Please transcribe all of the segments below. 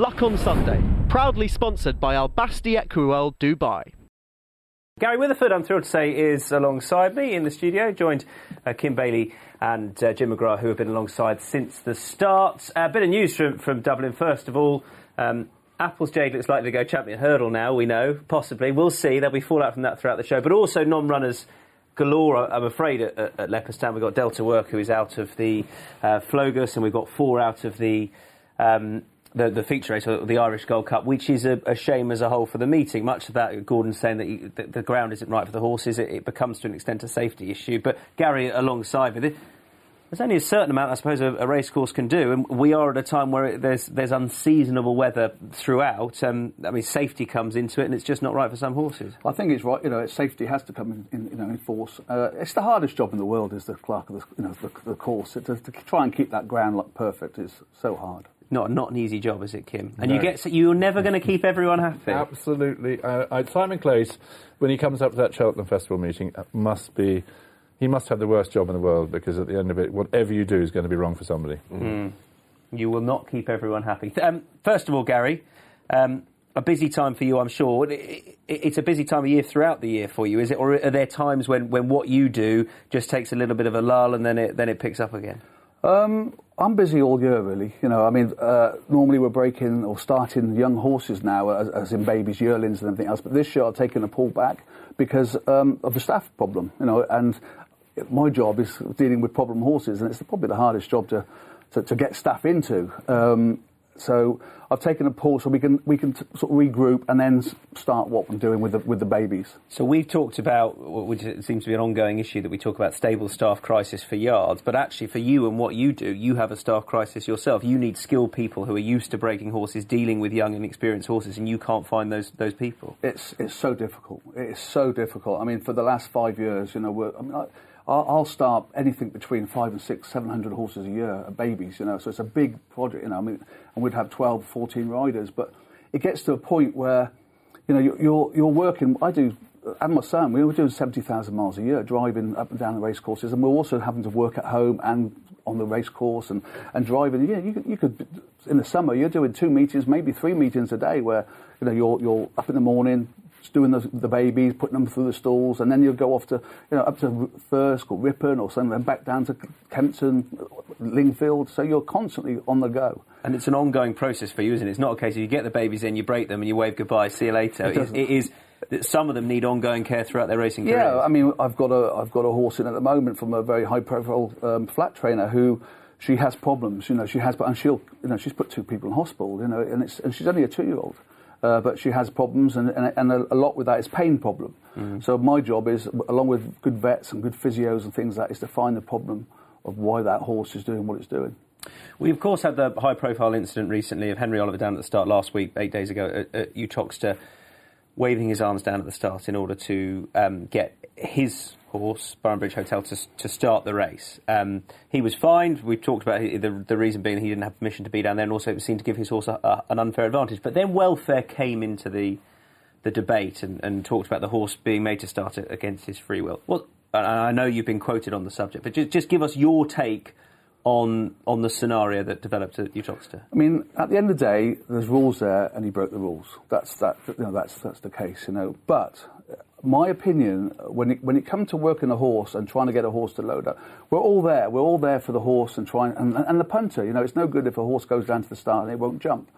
Luck on Sunday, proudly sponsored by Al Basti Equiworld Dubai. Gary Witheford, I'm thrilled to say, is alongside me in the studio, joined uh, Kim Bailey and uh, Jim McGrath, who have been alongside since the start. A bit of news from, from Dublin, first of all. Um, Apple's Jade looks likely to go champion hurdle now, we know, possibly. We'll see. There'll be fallout from that throughout the show. But also non runners galore, I'm afraid, at, at, Leopardstown. We've got Delta Work, who is out of the uh, Flogas, and we've got four out of the. Um, the, the feature race, or the Irish Gold Cup, which is a, a, shame as a whole for the meeting. Much of that, Gordon's saying that you, the, ground isn't right for the horses. It, it, becomes to an extent a safety issue. But Gary, alongside with it, there's only a certain amount, I suppose, a, a racecourse can do, and we are at a time where it, there's there's unseasonable weather throughout. Um, I mean, safety comes into it, and it's just not right for some horses. I think it's right. You know, safety has to come in, in you know in force. Uh, it's the hardest job in the world, is the clerk of the you know the, the course. to, to, try and keep that ground look perfect is so hard. Not not an easy job, is it, Kim? And no. you get you're never going to keep everyone happy. Absolutely. Uh, Simon Claisse, when he comes up to that Cheltenham Festival meeting, uh, must be he must have the worst job in the world because at the end of it, whatever you do is going to be wrong for somebody. Mm. You will not keep everyone happy. Um, first of all, Gary, um, a busy time for you, I'm sure. It's a busy time of year throughout the year for you, is it? Or are there times when, when what you do just takes a little bit of a lull and then it, then it picks up again? Um, I'm busy all year, really. You know, I mean, uh, normally we're breaking or starting young horses now, as, as, in babies, yearlings, and everything else. But this year I've taken a pull back because um, of the staff problem. You know, and my job is dealing with problem horses, and it's probably the hardest job to, to, to get staff into. Um, so I've taken a pause so we can we can t- sort of regroup and then start what we're doing with the, with the babies. So we've talked about which seems to be an ongoing issue that we talk about stable staff crisis for yards, but actually for you and what you do, you have a staff crisis yourself. You need skilled people who are used to breaking horses, dealing with young and experienced horses, and you can't find those those people. It's it's so difficult. It is so difficult. I mean, for the last five years, you know, we're, I mean, I, I'll, start anything between five and six, seven hundred horses a year, uh, babies, you know. So it's a big project, you know. I mean, and we'd have 12, 14 riders, but it gets to a point where, you know, you're you're working. I do, uh, and my son, we were doing seventy thousand miles a year, driving up and down the race courses, and we're also having to work at home and on the race course and, and driving. Yeah, you, you could in the summer you're doing two meetings, maybe three meetings a day, where you know you're you're up in the morning, doing the, the babies, putting them through the stalls, and then you'll go off to, you know, up to Thirsk or Ripon or something, then back down to Kempton, Lingfield. So you're constantly on the go. And it's an ongoing process for you, isn't it? It's not a case of you get the babies in, you break them, and you wave goodbye, see you later. it, it, it is that some of them need ongoing care throughout their racing career. Yeah, I mean, I've got a I've got a horse in at the moment from a very high profile um, flat trainer who she has problems. You know, she has, and she'll you know she's put two people in hospital. You know, and it's and she's only a two year old uh, but she has problems, and, and, and a, a, lot with that is pain problem. Mm. So my job is, along with good vets and good physios and things like that, is to find the problem of why that horse is doing what it's doing. We, of course, had the high profile incident recently of Henry Oliver down at the start last week, eight days ago, at, at Uttoxeter, waving his arms down at the start in order to um, get his horse, Boroughbridge Hotel, to, to start the race. Um, he was fined. We talked about the, the reason being he didn't have permission to be down there, and also it seemed to give his horse a, a, an unfair advantage. But then welfare came into the the debate and, and talked about the horse being made to start against his free will. Well, I know you've been quoted on the subject, but just, just give us your take on on the scenario that developed at Uttoxeter? I mean, at the end of the day, there's rules there, and he broke the rules. That's that. You know, that's that's the case. You know, but my opinion, when it, when it comes to working a horse and trying to get a horse to load up, we're all there. We're all there for the horse and trying, and, and the punter. You know, it's no good if a horse goes down to the start and it won't jump.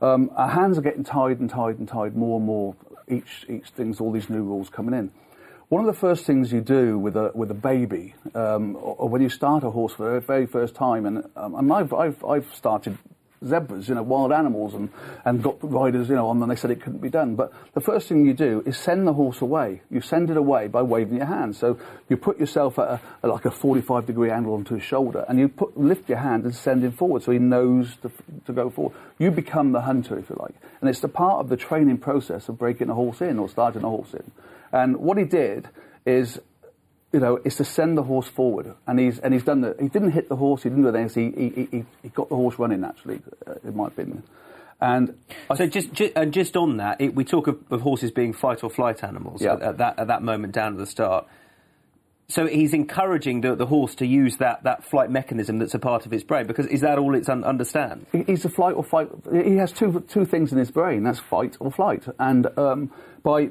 Um, our hands are getting tied and tied and tied more and more. Each each thing's all these new rules coming in. One of the first things you do with a with a baby, um, or, or, when you start a horse for the very first time, and um, and I've, I've I've started zebras, you know, wild animals, and, and got riders, you know, on, and they said it couldn't be done. But the first thing you do is send the horse away. You send it away by waving your hand. So you put yourself at, a, like a 45 degree angle onto his shoulder, and you put, lift your hand and send him forward so he knows to, to go forward. You become the hunter, if you like. And it's the part of the training process of breaking a horse in or starting a horse in. And what he did is you know, is to send the horse forward. And he's, and he's done that. He didn't hit the horse, he didn't do anything. He, he, he, got the horse running, actually, uh, in my opinion. And so, just, just, and just on that, it, we talk of, of, horses being fight or flight animals yeah. at, at, that, at that moment down at the start. So he's encouraging the, the horse to use that, that flight mechanism that's a part of its brain because is that all it's un- understand? He- He's a flight or fight. He has two two things in his brain. That's fight or flight. And um, by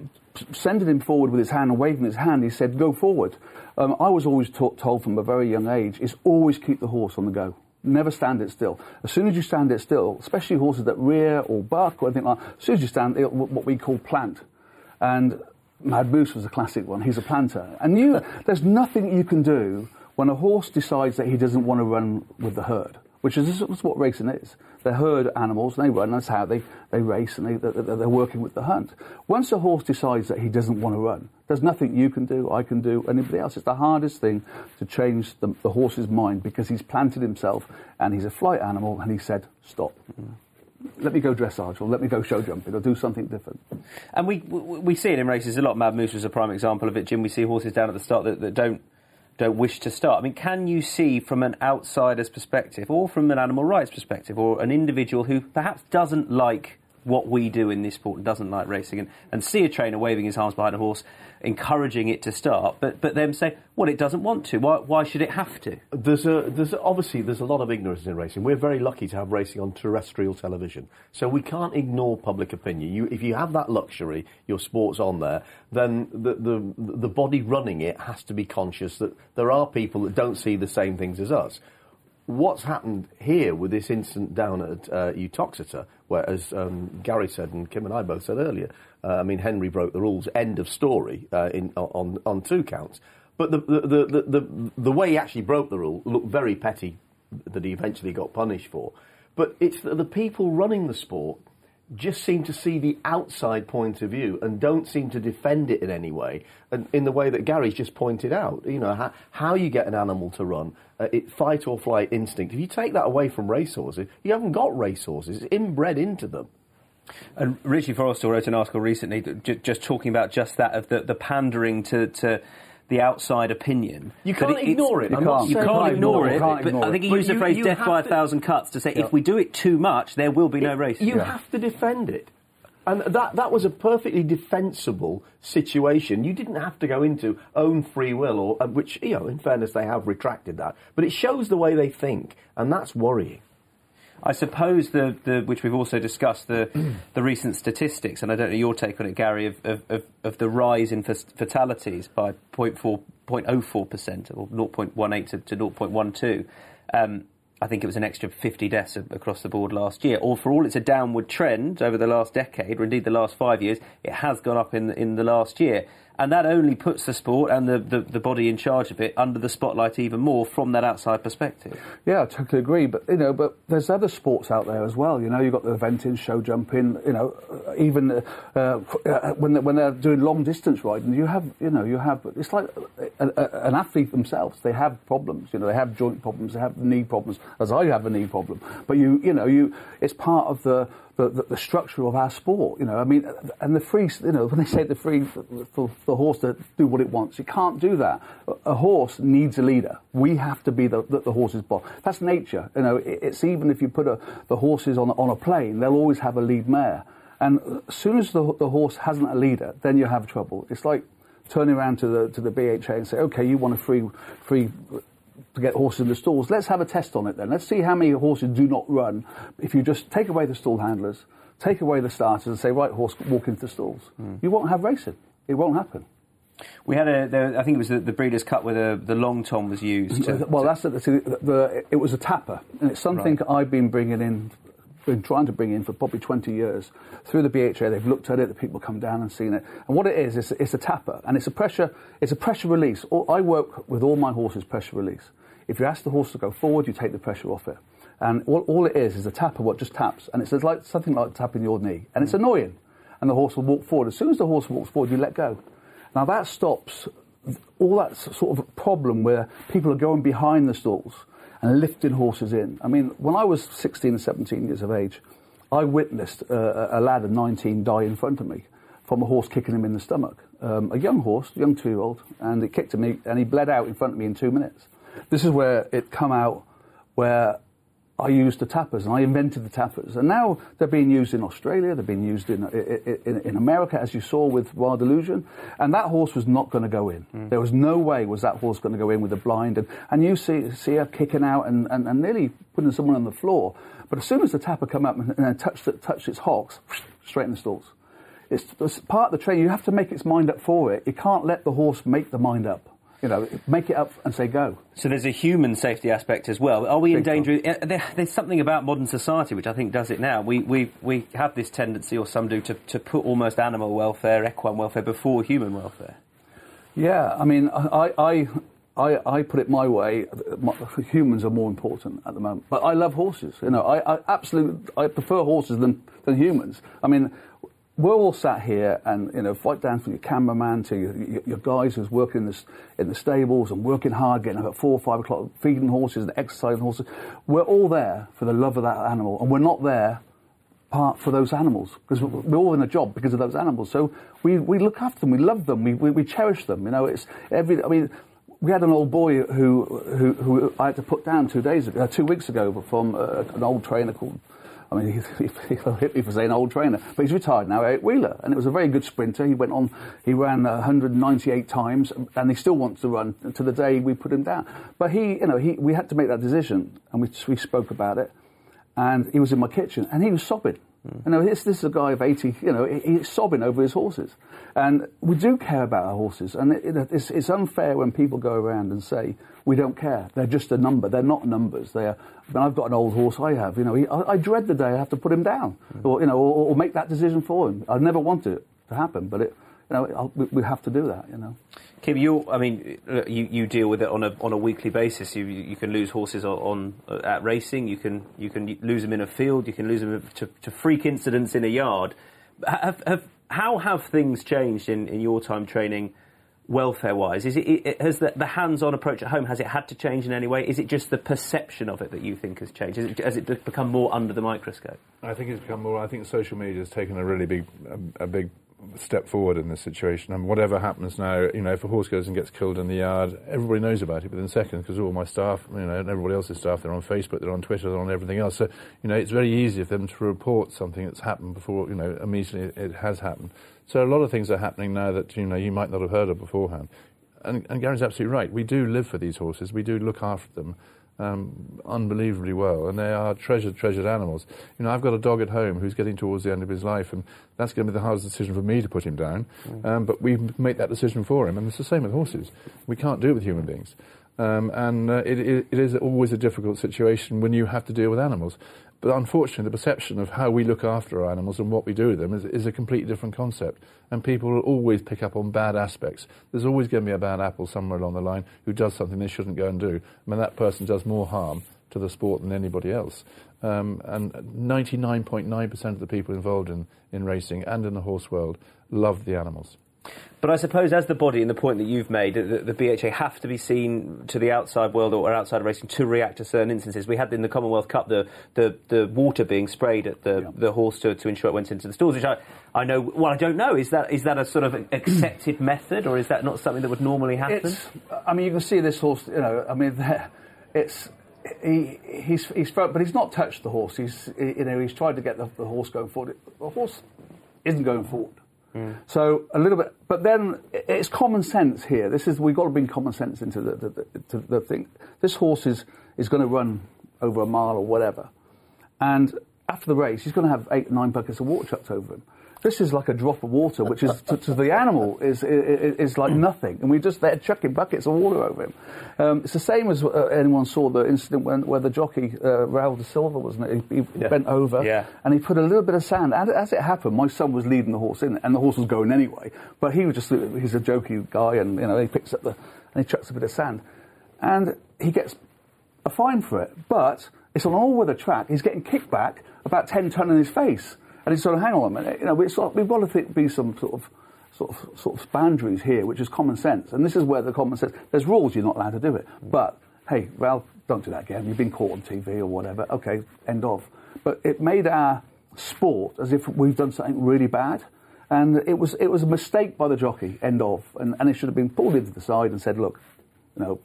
sending him forward with his hand and waving his hand, he said, "Go forward." Um, I was always taught, told from a very young age is always keep the horse on the go. Never stand it still. As soon as you stand it still, especially horses that rear or buck or anything like, as soon as you stand, it, what we call plant. And Mad Moose was a classic one. He's a planter. And you, there's nothing you can do when a horse decides that he doesn't want to run with the herd, which is that's what racing is. They're herd animals, and they run. That's how they, they race, and they, they're, they're working with the hunt. Once a horse decides that he doesn't want to run, there's nothing you can do, I can do, anybody else. It's the hardest thing to change the, the horse's mind because he's planted himself and he's a flight animal, and he said, stop. Mm. Let me go dressage, or let me go show jumping, or do something different. And we, we we see it in races a lot. Mad Moose was a prime example of it. Jim, we see horses down at the start that, that don't don't wish to start. I mean, can you see from an outsider's perspective, or from an animal rights perspective, or an individual who perhaps doesn't like what we do in this sport and doesn't like racing, and, and see a trainer waving his arms behind a horse, encouraging it to start, but but then say, well, it doesn't want to. Why why should it have to? There's a, there's obviously there's a lot of ignorance in racing. We're very lucky to have racing on terrestrial television, so we can't ignore public opinion. You, if you have that luxury, your sport's on there, then the, the the body running it has to be conscious that there are people that don't see the same things as us. What's happened here with this incident down at uh, Uttoxeter, where, as um, Gary said and Kim and I both said earlier, uh, I mean Henry broke the rules. End of story uh, in, on on two counts. But the the, the, the, the the way he actually broke the rule looked very petty that he eventually got punished for. But it's the, the people running the sport just seem to see the outside point of view and don't seem to defend it in any way, and in the way that Gary's just pointed out. You know how, how you get an animal to run, uh, it, fight or flight instinct. If you take that away from racehorses, you haven't got racehorses. It's inbred into them. And Richie Forristal wrote an article recently just talking about just that of the, the pandering to, to the outside opinion. You can't it's- ignore it. You I'm can't. You can't can't ignore ignore it, it. Can't but ignore I think he it. used the phrase you- "death you by a thousand cuts" to say Yeah. if we do it too much, there will be no race. You Yeah. have to defend it. And that, that was a perfectly defensible situation. You didn't have to go into own free will, or uh, which, you know, in fairness, they have retracted that. But it shows the way they think, and that's worrying. I suppose the, the which we've also discussed the the recent statistics, and I don't know your take on it, Gary, of of, of, the rise in fatalities by 0.4 0.04 percent or 0.18 to, to 0.12. Um, I think it was an extra 50 deaths across the board last year. Or for all it's a downward trend over the last decade, or indeed the last five years, it has gone up in in the last year. And that only puts the sport and the, the, the body in charge of it under the spotlight even more from that outside perspective. Yeah, I totally agree. But you know, but there's other sports out there as well. You know, you've got the eventing, show jumping. You know, uh, even uh, uh, when they're, when they're doing long distance riding, you have you know you have it's like a, a, an athlete themselves. They have problems. You know, they have joint problems, they have knee problems. As I have a knee problem, but you you know you it's part of the the, the, the structure of our sport. You know, I mean, and the free, you know, when they say the free for, for the horse to do what it wants, you can't do that. A, a horse needs a leader. We have to be the, the, the horse's boss. That's nature. You know, it, it's even if you put a, the horses on, on a plane, they'll always have a lead mare. And as soon as the, the horse hasn't a leader, then you have trouble. It's like turning around to the to the BHA and say, okay, you want a free free to get horses in the stalls. Let's have a test on it then. Let's see how many horses do not run if you just take away the stall handlers, take away the starters, and say, right, horse, walk into the stalls. Hmm. You won't have racing. It won't happen. We had a, there, I think it was the, the Breeders' Cup where the, the long tom was used. To, well, that's the, the, the, it was a tapper, and it's something I've been bringing in, been trying to bring in for probably 20 years. Through the BHA, they've looked at it. The people come down and seen it, and what it is, it's, it's a tapper, and it's a pressure, it's a pressure release. All, I work with all my horses pressure release. If you ask the horse to go forward, you take the pressure off it. And all, all it is is a tap of what just taps, and it's like something like tapping your knee, and it's annoying. And the horse will walk forward. As soon as the horse walks forward, you let go. Now that stops all that sort of problem where people are going behind the stalls and lifting horses in. I mean, when I was 16 and 17 years of age, I witnessed a a lad of 19 die in front of me from a horse kicking him in the stomach. Um, a young horse, young two-year-old, and it kicked him and he bled out in front of me in two minutes. This is where it come out where I used the tappers and I invented the tappers. And now they're being used in Australia, they're being used in, in, in America, as you saw with Wild Illusion. And that horse was not going to go in. Mm. There was no way was that horse going to go in with a blind. And, and you see, see her kicking out and, and, and nearly putting someone on the floor. But as soon as the tapper come up and, and touched, touched its hocks, straight in the stalls. It's, it's part of the training. You have to make its mind up for it. You can't let the horse make the mind up you know, make it up and say go. So there's a human safety aspect as well. Are we Big in danger? Uh, there, there's something about modern society which I think does it now. We, we, we have this tendency, or some do, to, to put almost animal welfare, equine welfare, before human welfare. Yeah, I mean, I, I, I, I put it my way. My, humans are more important at the moment, but I love horses. You know, I, I absolutely I prefer horses than, than humans. I mean, we're all sat here and, you know, right down from your cameraman to your, your, your guys who's working in the, in the stables and working hard, getting up at four or five o'clock, feeding horses and exercising horses. We're all there for the love of that animal, and we're not there part for those animals because we're all in a job because of those animals. So we, we look after them, we love them, we, we, we cherish them. You know, it's every, I mean, we had an old boy who, who, who I had to put down two days ago, uh, two weeks ago from uh, an old trainer called I mean, he, will hit me for saying old trainer, but he's retired now, Eric Wheeler, and it was a very good sprinter. He went on, he ran 198 times, and he still wants to run to the day we put him down. But he, you know, he, we had to make that decision, and we, we spoke about it, and he was in my kitchen, and he was sobbing. Mm. You know, this, this is a guy of 80, you know, he's sobbing over his horses. And we do care about our horses. And it, it, it's, it's, unfair when people go around and say, we don't care. They're just a number. They're not numbers. They're, when I've got an old horse I have, you know, he, I, I, dread the day I have to put him down mm. or, you know, or, or, make that decision for him. I never want it to happen, but it, you know, we, we have to do that, you know. Kim, you, I mean, you, you deal with it on a on a weekly basis. You you can lose horses on, on at racing. You can you can lose them in a field. You can lose them to, to freak incidents in a yard. Have, have, how have things changed in, in your time training, welfare wise? Is it, it has the, the hands on approach at home has it had to change in any way? Is it just the perception of it that you think has changed? It, has it become more under the microscope? I think it's become more. I think social media has taken a really big a, a big step forward in this situation. And whatever happens now, you know, if a horse goes and gets killed in the yard, everybody knows about it within seconds because all my staff, you know, and everybody else's staff, they're on Facebook, they're on Twitter, they're on everything else. So, you know, it's very easy for them to report something that's happened before, you know, immediately it has happened. So a lot of things are happening now that, you know, you might not have heard of beforehand. And, and Gary's absolutely right. We do live for these horses. We do look after them um, unbelievably well, and they are treasured, treasured animals. You know, I've got a dog at home who's getting towards the end of his life, and that's going to be the hardest decision for me to put him down. Mm. Um, but we make that decision for him, and it's the same with horses. We can't do it with human beings. Um, and uh, it, it, is always a difficult situation when you have to deal with animals. But unfortunately, the perception of how we look after our animals and what we do with them is, is a completely different concept. And people will always pick up on bad aspects. There's always going to be a bad apple somewhere along the line who does something they shouldn't go and do. I mean, that person does more harm to the sport than anybody else. Um, and 99.9% of the people involved in, in racing and in the horse world love the animals. But I suppose, as the body and the point that you've made, the, the, BHA have to be seen to the outside world or outside of racing to react to certain instances. We had in the Commonwealth Cup the, the, the water being sprayed at the, yeah. the horse to, to ensure it went into the stalls, which I, I know. Well, I don't know. Is that is that a sort of accepted method, or is that not something that would normally happen? It's, I mean, you can see this horse. You know, I mean, it's he, he's he's but he's not touched the horse. He's you know he's tried to get the, the horse going forward. The horse isn't going forward. Mm. So a little bit, but then it's common sense here. This is we've got to bring common sense into the, the, the, the thing. This horse is is going to run over a mile or whatever, and after the race, he's going to have eight nine buckets of water chucked over him. This is like a drop of water, which is to, to the animal is, is, is like nothing, and we just there chucking buckets of water over him. Um, it's the same as uh, anyone saw the incident when where the jockey uh, Raul da Silva wasn't it? He, he yeah. bent over yeah. and he put a little bit of sand. And as it happened, my son was leading the horse in, and the horse was going anyway. But he was just he's a jokey guy, and you know he picks up the and he chucks a bit of sand, and he gets a fine for it. But it's on all weather track. He's getting kicked back about ten ton in his face. And he sort of, hang on a minute, you know, we've got to think, be some sort of, sort of, sort of boundaries here, which is common sense. And this is where the common sense, there's rules, you're not allowed to do it. Mm. But, hey, Ralph, don't do that again. You've been caught on TV or whatever. Okay, end of. But it made our sport as if we've done something really bad. And it was, it was a mistake by the jockey, end of. And, and it should have been pulled into the side and said, look, you know,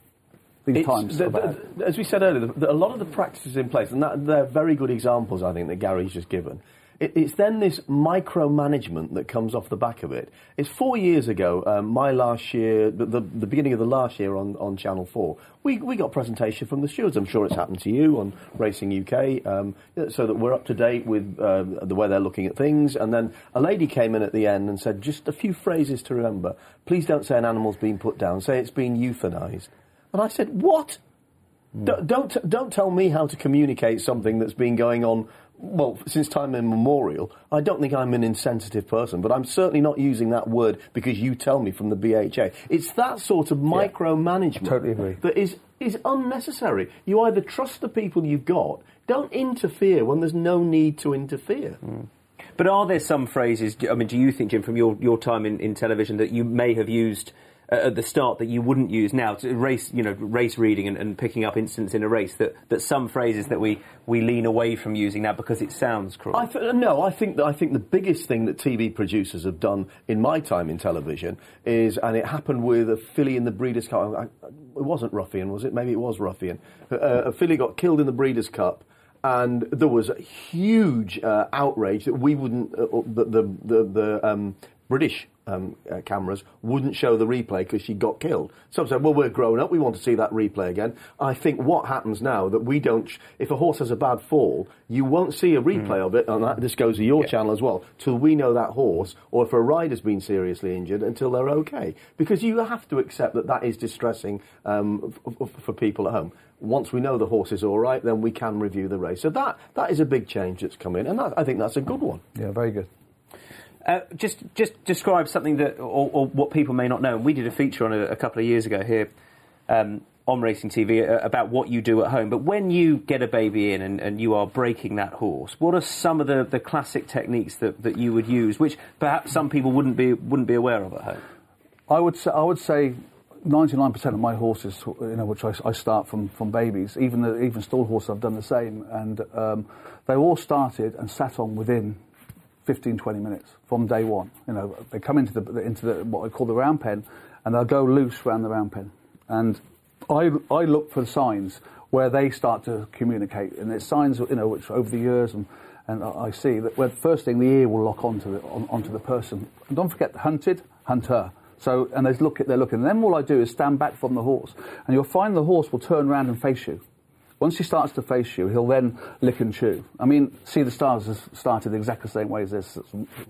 these It's- times the- are bad. the- as we said earlier, the, the- a lot of the practices in place, and that, they're very good examples, I think, that Gary's just given. It, it's then this micromanagement that comes off the back of it. It's four years ago, um, my last year, the, the, the beginning of the last year on, on Channel 4, we, we got presentation from the stewards. I'm sure it's happened to you on Racing UK, um, so that we're up to date with uh, the way they're looking at things. And then a lady came in at the end and said, just a few phrases to remember. Please don't say an animal's been put down, say it's been euthanised. And I said, what? D- don't don't tell me how to communicate something that's been going on well since time immemorial. I don't think I'm an insensitive person, but I'm certainly not using that word because you tell me from the BHA. It's that sort of micromanagement Totally agree. that is is unnecessary. You either trust the people you've got, don't interfere when there's no need to interfere. Hmm. But are there some phrases, I mean, do you think, Jim, from your, your time in, in television, that you may have used at the start that you wouldn't use now? To race, you know, race reading and, and picking up incidents in a race, that, that some phrases that we, we lean away from using now because it sounds cruel? I th- no, I think that I think the biggest thing that TV producers have done in my time in television is, and it happened with a filly in the Breeders' Cup. I, it wasn't Ruffian, was it? Maybe it was Ruffian. Uh, a filly got killed in the Breeders' Cup. And there was a huge uh, outrage that we wouldn't, uh, the, the, the, the um, British um, uh, cameras wouldn't show the replay because she got killed. Some said, well, we're grown up, we want to see that replay again. I think what happens now that we don't, sh- if a horse has a bad fall, you won't see a replay of it, and that, this goes to your channel as well, till we know that horse, or if a rider's been seriously injured, until they're okay. Because you have to accept that that is distressing um, f- f- for people at home. Once we know the horse is all right, then we can review the race. So that, that is a big change that's come in, and that, I think that's a good one. Yeah, very good. Uh, just just describe something that, or, or what people may not know. We did a feature on it a couple of years ago here um, on Racing TV uh, about what you do at home. But when you get a baby in and, and you are breaking that horse, what are some of the, the classic techniques that, that you would use, which perhaps some people wouldn't be wouldn't be aware of at home? I would say, I would say 99% of my horses, you know, which I, I start from, from babies, even the, even stall horses, I've done the same, and um, they all started and sat on within 15, 20 minutes from day one. You know, they come into the into the what I call the round pen, and they'll go loose around the round pen, and I I look for signs where they start to communicate, and it's signs you know which over the years and. And I see that where first thing the ear will lock onto the on, onto the person. And don't forget hunted, hunter. So and they look at they're looking. And then all I do is stand back from the horse, and you'll find the horse will turn around and face you. Once he starts to face you, he'll then lick and chew. I mean, Sea The Stars has started exactly the same way as this.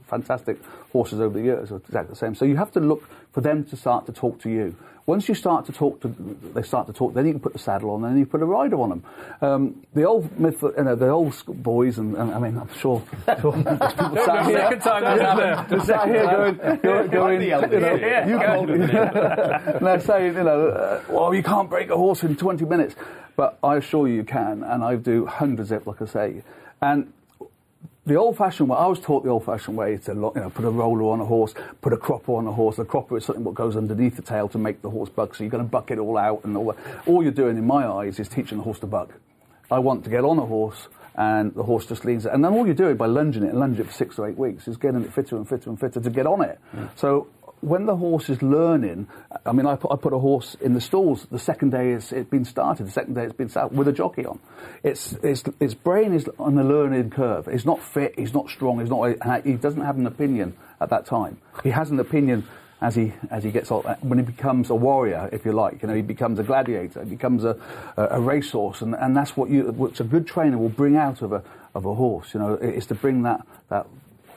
Fantastic horses over the years are exactly the same. So you have to look for them to start to talk to you. Once you start to talk to, they start to talk. Then you can put the saddle on, and then you put a rider on them. Um, the old myth, you know, the old boys, and, and I mean, I'm sure, people sat here, second time. They're sat here going, going, going you know, Yeah, you I'm can't- older you. and they're saying, you know, uh, well, you can't break a horse in 20 minutes. But I assure you you can, and I do hundreds of like I say. And the old-fashioned way, I was taught the old-fashioned way to you know, put a roller on a horse, put a cropper on a horse. A cropper is something that goes underneath the tail to make the horse buck, so you're going to buck it all out and all that. All you're doing, in my eyes, is teaching the horse to buck. I want to get on a horse, and the horse just leans it. And then all you're doing by lunging it and lunging it for six or eight weeks is getting it fitter and fitter and fitter to get on it. So when the horse is learning, I mean, I put, I put a horse in the stalls. The second day it's, it's been started. The second day it's been started with a jockey on. It's, it's, its brain is on the learning curve. He's not fit. He's not strong. He's not. He doesn't have an opinion at that time. He has an opinion as he as he gets old, when he becomes a warrior, if you like, you know, he becomes a gladiator, he becomes a, a, a racehorse, and, and that's what you, which a good trainer will bring out of a of a horse. You know, is to bring that that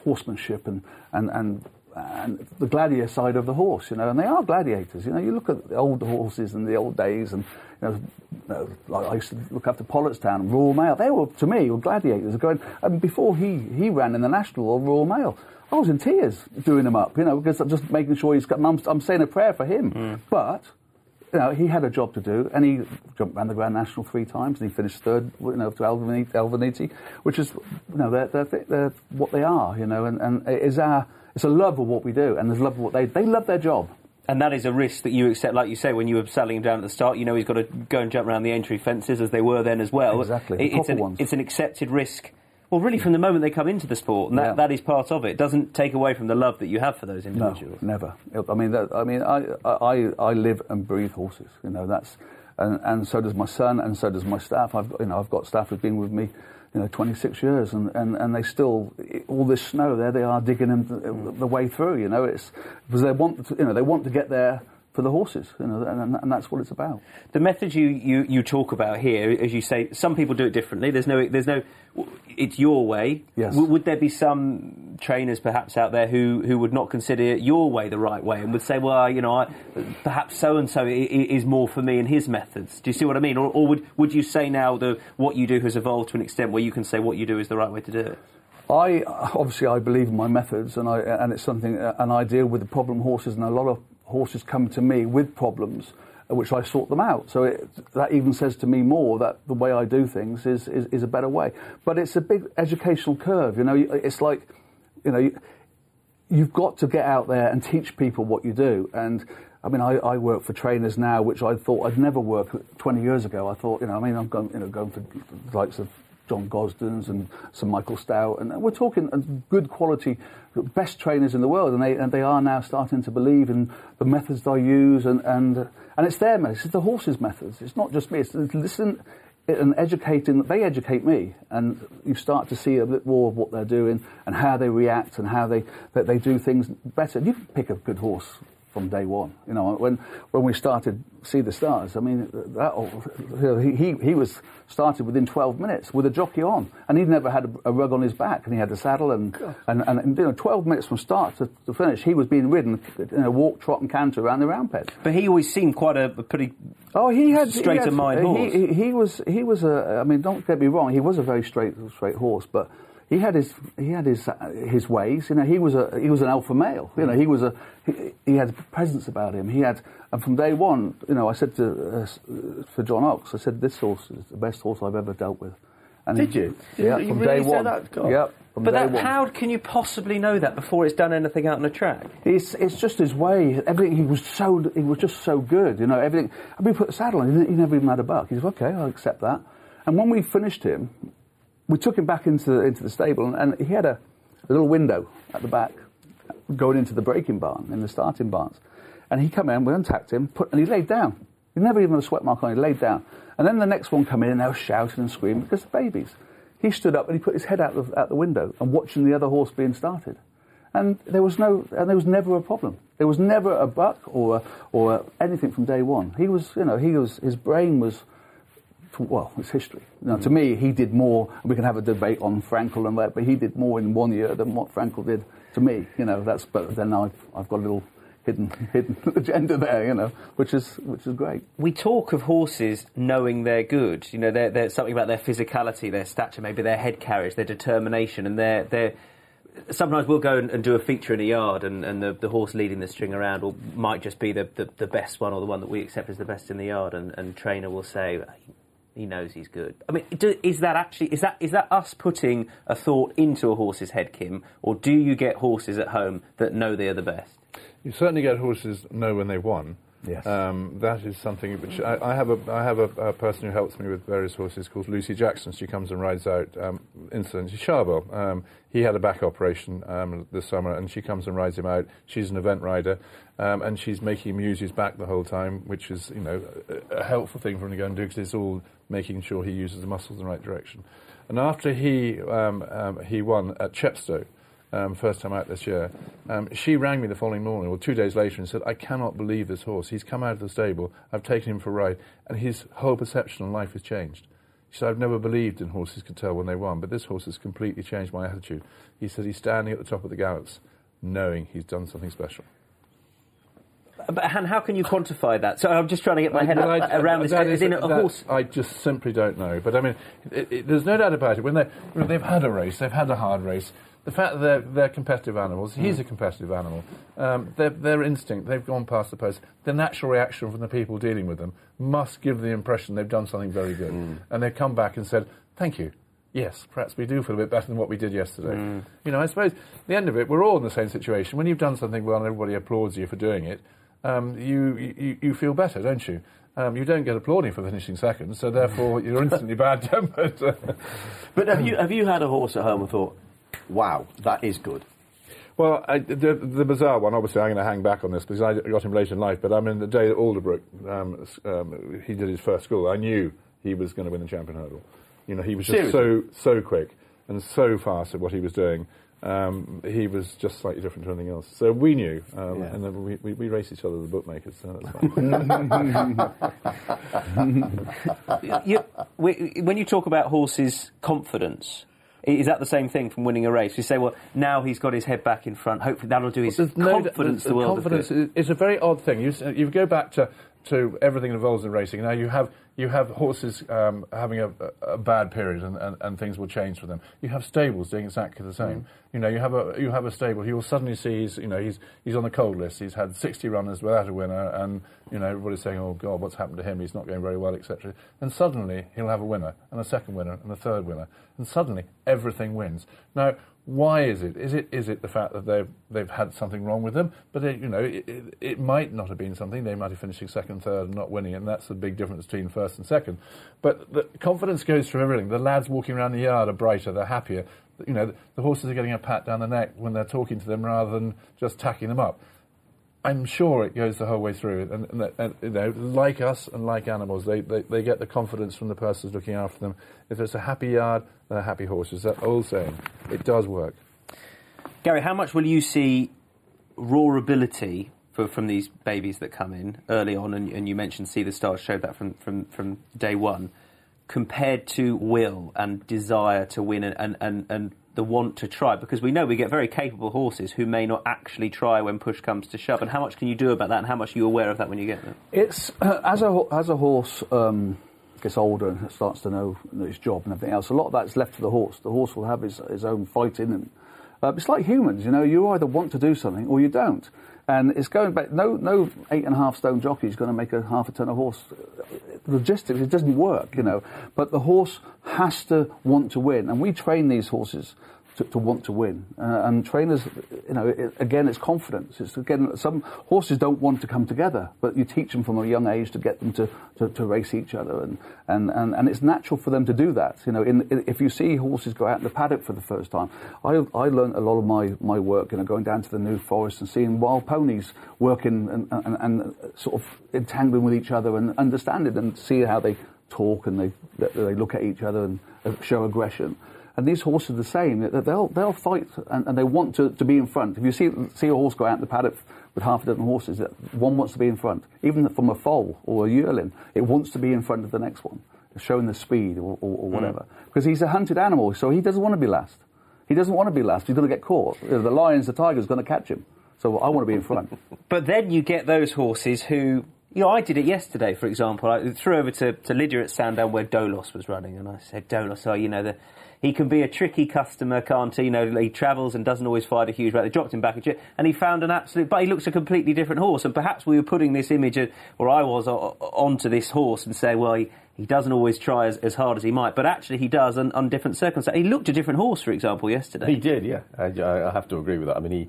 horsemanship and and and. And the gladiator side of the horse, you know, and they are gladiators. You know, you look at the old horses in the old days, and you know, like I used to look after Pollardstown, Royal Mail. They were, to me, were gladiators. Going, and before he he ran in the National or Royal Mail, I was in tears doing him up, you know, because I'm just making sure he's got. I'm, I'm saying a prayer for him, hmm. but you know, he had a job to do, and he jumped around the Grand National three times, and he finished third, you know, to Aldaniti, Aldaniti which is, you know, they're, they're, they're what they are, you know, and, and it is our, it's a love of what we do, and there's love of what they, they love their job. And that is a risk that you accept, like you say, when you were selling him down at the start. You know he's got to go and jump around the Aintree fences as they were then as well. Exactly, It- it's, an, it's an accepted risk. Well, really, from the moment they come into the sport, and that, Yeah. that is part of it. It doesn't take away from the love that you have for those individuals. No, never. I mean, that, I mean, I, I, I live and breathe horses. You know, that's and, and so does my son, and so does my staff. I've you know, I've got staff who've been with me, you know, 26 years, and, and, and they still, all this snow, there they are digging in the, the way through. You know, it's because they want, to, you know, they want to get there for the horses, you know, and, and that's what it's about. The method you, you, you talk about here, as you say, some people do it differently. There's no, there's no, it's your way. Yes. W- would there be some trainers perhaps out there who, who would not consider your way the right way and would say, well, you know, I, perhaps so and so is more for me and his methods? Do you see what I mean? Or, or would, would you say now that what you do has evolved to an extent where you can say what you do is the right way to do it? I obviously I believe in my methods, and I and it's something, uh, and I deal with the problem horses, and a lot of horses come to me with problems, uh, which I sort them out. So it, that even says to me more that the way I do things is, is, is a better way. But it's a big educational curve. You know, it's like, you know, you've got to get out there and teach people what you do. And I mean, I, I work for trainers now, which I thought I'd never work 20 years ago. I thought, you know, I mean, I'm going, you know, going for the likes of John Gosden's and Sir Michael Stoute, and we're talking good quality, best trainers in the world, and they and they are now starting to believe in the methods I use, and and and it's their methods, it's the horses' methods. It's not just me. It's listen and educating. They educate me, and you start to see a bit more of what they're doing and how they react and how they that they do things better. You pick a good horse from day one. You know, when when we started Sea The Stars, I mean, that, he, he, he was started within 12 minutes with a jockey on, and he'd never had a, a rug on his back, and he had a saddle, and, and, and, and, you know, 12 minutes from start to, to finish, he was being ridden, in a walk, trot, and canter around the round pen. But he always seemed quite a, a pretty oh, he had straight he had, of mind horse. He, he, he was he was a. I mean, don't get me wrong, he was a very straight straight horse, but he had his he had his uh, his ways. You know, he was a he was an alpha male. You know, he was a he, he had presence about him. He had and from day one, you know, I said to uh, for John Oxx, I said this horse is the best horse I've ever dealt with. And Did you? Yeah, you from really day one. That? God. Yep. But that, how can you possibly know that before it's done anything out on the track? It's, it's just his way. Everything he was so he was just so good. You know everything. I mean, put a saddle on. He, he never even had a buck. He said, "Okay, I'll accept that." And when we finished him, we took him back into the, into the stable, and, and he had a, a, little window at the back going into the breaking barn, in the starting barns. And he came in, we untacked him, put, and he laid down. He never even had a sweat mark on, he laid down. And then the next one came in, and they were shouting and screaming because the babies. He stood up and he put his head out the, out the window and watching the other horse being started. And there was no, and there was never a problem. There was never a buck or or anything from day one. He was, you know, he was, his brain was well, it's history. Now, to me, he did more. We can have a debate on Frankel and that, but he did more in one year than what Frankel did to me. You know, that's. But then I've, I've got a little hidden hidden agenda there. You know, which is which is great. We talk of horses knowing they're good. You know, they're something about their physicality, their stature, maybe their head carriage, their determination, and their their sometimes we'll go and, and, do a feature in a yard, and, and the, the, horse leading the string around will, might just be the, the, the, best one or the one that we accept as the best in the yard, and, and trainer will say, he knows he's good. I mean, do, is that actually is that is that us putting a thought into a horse's head, Kim, or do you get horses at home that know they are the best? You certainly get horses know when they've won. Yes. Um, that is something which I, I have a I have a, a, person who helps me with various horses called Lucy Jackson. She comes and rides out um, incidents. Charbel. Um, he had a back operation um, this summer, and she comes and rides him out. She's an event rider, um, and she's making him use his back the whole time, which is you know a, a helpful thing for him to go and do because it's all making sure he uses the muscles in the right direction. And after he um, he won at Chepstow um, first time out this year. Um, she rang me the following morning, or two days later, and said, I cannot believe this horse. He's come out of the stable, I've taken him for a ride, and his whole perception on life has changed. She said, I've never believed in horses could tell when they won, but this horse has completely changed my attitude. He said he's standing at the top of the gallops, knowing he's done something special. But and how can you quantify that? So I'm just trying to get my head well, I, around this. Is, in a that, horse? I just simply don't know. But I mean, it, it, there's no doubt about it. When they they've had a race, they've had a hard race the fact that they're, they're competitive animals, mm. he's a competitive animal, um, their, their instinct, they've gone past the post, the natural reaction from the people dealing with them must give the impression they've done something very good. Mm. And they've come back and said, thank you. Yes, perhaps we do feel a bit better than what we did yesterday. Mm. You know, I suppose the end of it, we're all in the same situation. When you've done something well and everybody applauds you for doing it, um, you, you, you feel better, don't you? Um, you don't get applauding for finishing second, so therefore you're instantly bad tempered. but have you have you had a horse at home and thought, wow, that is good. Well, I, the, the bizarre one, obviously, I'm going to hang back on this because I got him late in life. But I mean, the day that Alderbrook, um, um, he did his first school, I knew he was going to win the champion hurdle. You know, he was just so so quick and so fast at what he was doing. Um, he was just slightly different to anything else. So we knew, um, Yeah. and then we, we, we raced each other, the bookmakers. So that's fine. you, when you talk about horses' confidence, is that the same thing from winning a race? You say, well, now he's got his head back in front. Hopefully, that'll do his There's no- confidence the, the world confidence of good. is, is a very odd thing. You, you go back to, to everything that involves in racing. Now you have you have horses um, having a, a bad period, and, and, and things will change for them. You have stables doing exactly the same. You know, you have a you have a stable. You'll suddenly see he's you know he's he's on the cold list. He's had 60 runners without a winner, and you know everybody's saying, oh God, what's happened to him? He's not going very well, etc. And suddenly he'll have a winner, and a second winner, and a third winner, and suddenly everything wins. Now why is it? Is it is it the fact that they've they've had something wrong with them? But it, you know, it, it, it might not have been something. They might have finished second, third, and not winning, and that's the big difference between first and second. But the confidence goes through everything. The lads walking around the yard are brighter. They're happier. You know, the horses are getting a pat down the neck when they're talking to them rather than just tacking them up. I'm sure it goes the whole way through. And, and, and you know, like us and like animals, they, they, they get the confidence from the person who's looking after them. If it's a happy yard, they're happy horses. That old saying. It does work. Gary, how much will you see raw ability for, from these babies that come in early on? And, and you mentioned Sea The Stars showed that from, from, from day one, compared to will and desire to win and, and, and, and the want to try? Because we know we get very capable horses who may not actually try when push comes to shove. And how much can you do about that? And how much are you aware of that when you get them? It's as a as a horse um, gets older and starts to know its job and everything else. A lot of that's left to the horse. The horse will have his, his own fight in him. Uh, it's like humans, you know. You either want to do something or you don't. And it's going back. No, no eight and a half stone jockey is going to make a half a ton of horse. Logistics, it doesn't work, you know. But the horse has to want to win, and we train these horses to, to want to win. Uh, and trainers, you know, it, again, it's confidence. It's again, some horses don't want to come together, but you teach them from a young age to get them to, to, to race each other, and, and, and, and it's natural for them to do that. You know, in, if you see horses go out in the paddock for the first time, I, I learned a lot of my, my work, you know, going down to the New Forest and seeing wild ponies working and, and, and sort of entangling with each other and understanding and see how they talk and they, they look at each other and show aggression. And these horses are the same. They'll, they'll fight and, and they want to, to be in front. If you see, see a horse go out in the paddock with half a dozen horses, that one wants to be in front. Even from a foal or a yearling, it wants to be in front of the next one, showing the speed or, or, or whatever. Mm. Because he's a hunted animal, so he doesn't want to be last. He doesn't want to be last. He's going to get caught. You know, The lions, the tigers, going to catch him. So I want to be in front. But then you get those horses who, you know, I did it yesterday, for example. I threw over to, to Lydia at Sandown where Dolos was running, and I said, Dolos, oh, you know, the, he can be a tricky customer, can't he? You know, he travels and doesn't always fight a huge rate. They dropped him back a jet, and he found an absolute, but he looks a completely different horse. And perhaps we were putting this image, or I was, onto this horse and say, well, he, he doesn't always try as, as hard as he might, but actually he does on, on different circumstances. He looked a different horse, for example, yesterday. He did, yeah. I, I have to agree with that. I mean, he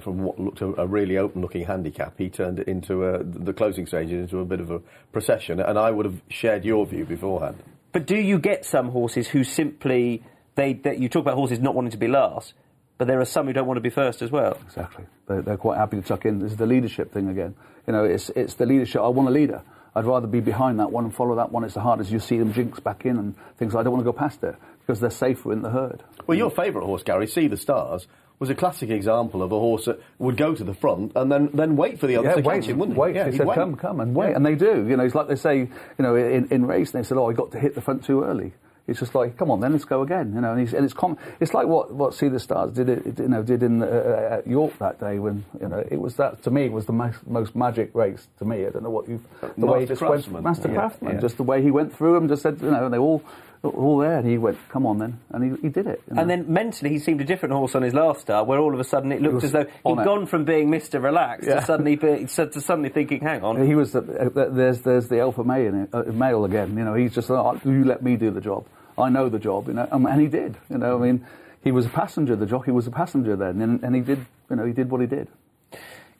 from what looked a, a really open-looking handicap, he turned it into a, the closing stages into a bit of a procession. And I would have shared your view beforehand. But do you get some horses who simply they that you talk about horses not wanting to be last, but there are some who don't want to be first as well. Exactly. They're, they're quite happy to tuck in. This is the leadership thing again. You know, it's, it's the leadership. I want a leader. I'd rather be behind that one and follow that one. It's the hardest. You see them jinx back in and things. I don't want to go past it because they're safer in the herd. Well, your favourite horse, Gary, Sea The Stars, was a classic example of a horse that would go to the front and then, then wait for the others to wait, catch him, wouldn't he? wait. Yeah, he'd said, wait. "Come, come, and wait," and they do. You know, it's like they say, you know, in, in race, they said, "Oh, I got to hit the front too early." It's just like, come on, then let's go again. You know, and, he's, and it's com- it's like what what Sea The Stars did it, you know, did in uh, at York that day when you know it was that to me it was the most, most magic race to me. I don't know what you the way he Master just went, craftsman. master Yeah, craftsman, yeah. just the way he went through them, just said, you know, and they all all there, and he went, come on then, and he, he did it. And then mentally, he seemed a different horse on his last start, where all of a sudden it looked as though he'd it. gone from being Mr. Relaxed Yeah. to suddenly be, to suddenly thinking, "Hang on, He was the, uh, there's there's the alpha male, uh, male again. You know, he's just like, you let me do the job. I know the job. You know, um, and he did. You know, I mean, he was a passenger. The jockey was a passenger then, and, and he did. You know, he did what he did.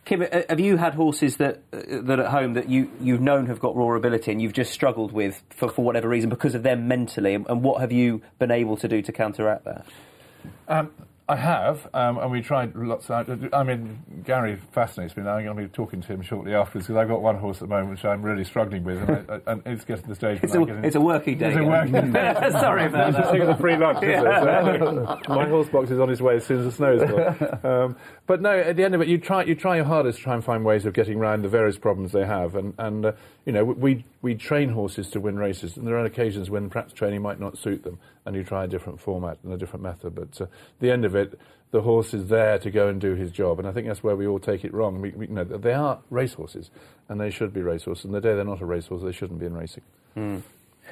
Kim, uh, have you had horses that uh, that at home that you you've known have got raw ability and you've just struggled with for, for whatever reason because of them mentally, and, and what have you been able to do to counteract that? Um, I have, um, and we tried lots. Of, I mean, Gary fascinates me. Now I'm going to be talking to him shortly afterwards because I've got one horse at the moment which I'm really struggling with, and, I, and it's getting to the stage. It's when a, I'm getting, it's a working day. It's a working day. Sorry about Just that. taking a free lunch. is it? So, my horse box is on his way as soon as the snow's gone. Um, but no, at the end of it, you try you try your hardest to try and find ways of getting around the various problems they have, and and uh, you know we we train horses to win races, and there are occasions when perhaps training might not suit them, and you try a different format and a different method. But uh, the end of it, the horse is there to go and do his job, and I think that's where we all take it wrong. We, we, you know, they are racehorses, and they should be racehorses. And the day they're not a racehorse, they shouldn't be in racing.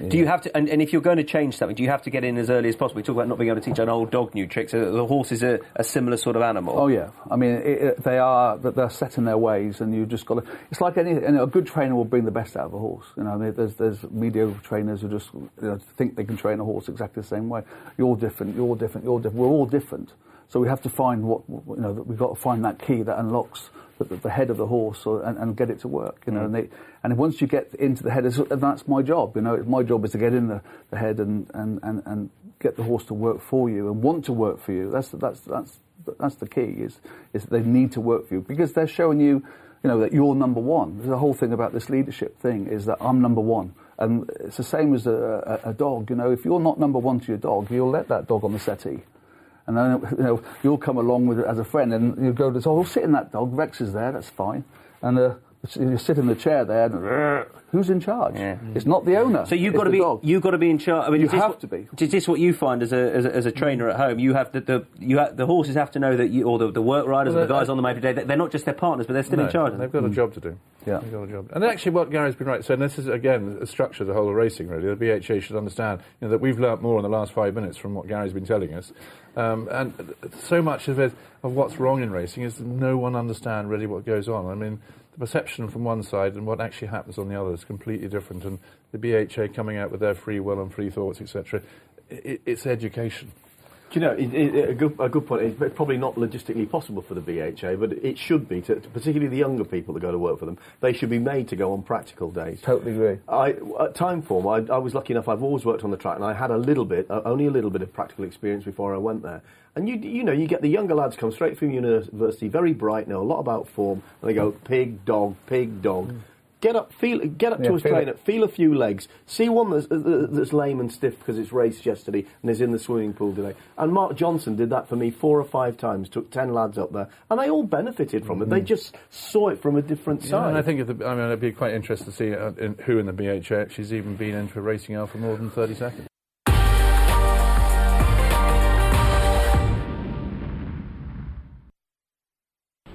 Do you have to, and, and if you're going to change something, do you have to get in as early as possible? We talk about not being able to teach an old dog new tricks. The horse is a, a similar sort of animal. Oh yeah, I mean it, it, they are they're set in their ways, and you've just got to. It's like any, a good trainer will bring the best out of a horse. You know, I mean, there's there's mediocre trainers who just you know, think they can train a horse exactly the same way. You're different. You're different. You're different. We're all different. So we have to find what you know. We've got to find that key that unlocks the, the head of the horse or, and, and get it to work. You know, and, mm. they, and once you get into the head, that's my job. You know, my job is to get in the, the head and, and, and, and get the horse to work for you and want to work for you. That's that's that's that's the key. Is is they need to work for you because they're showing you, you know, that you're number one. The whole thing about this leadership thing is that I'm number one. And it's the same as a, a, a dog. You know, if you're not number one to your dog, you'll let that dog on the settee. And then you know you'll come along with it as a friend, and you go to oh, sit in that dog. Rex is there, that's fine. And uh, you sit in the chair there, and who's in charge? Yeah. It's not the owner. So you've got to be dog. you've got to be in charge. I mean, You is this have what- to be. Is this what you find as a as a, as a trainer at home? You have the, the you have, the horses have to know that you or the, the work riders Well, or the guys I- on the motor day they're not just their partners, but they're still in charge. They've got a job to do. Yeah. They've got a job. And actually, what Gary's been right. So this is again a structure of the whole of racing. Really, the BHA should understand you know, that we've learnt more in the last five minutes from what Gary's been telling us. Um, and so much of it of what's wrong in racing is that no one understand really what goes on. I mean, the perception from one side and what actually happens on the other is completely different. And the BHA coming out with their free will and free thoughts, etc. It, it's education. Do you know, it, it, a, good, a good point. It's probably not logistically possible for the BHA, but it should be, to, to- particularly the younger people that go to work for them. They should be made to go on practical days. Totally agree. I, at Timeform, I, I was lucky enough. I've always worked on the track, and I had a little bit, uh, only a little bit of practical experience before I went there. And you, you know, you get the younger lads come straight from university, very bright, know a lot about form, and they go pig, dog, pig, dog. Get up, feel, get up Yeah, to a trainer, it. feel a few legs, see one that's, uh, that's lame and stiff because it's raced yesterday and is in the swimming pool today. And Mark Johnston did that for me four or five times. Took ten lads up there, and they all benefited from it. They just saw it from a different Yeah, side. and I think the, I mean, it'd be quite interesting to see uh, who in the BHA actually's even been in for racing hour for more than 30 seconds.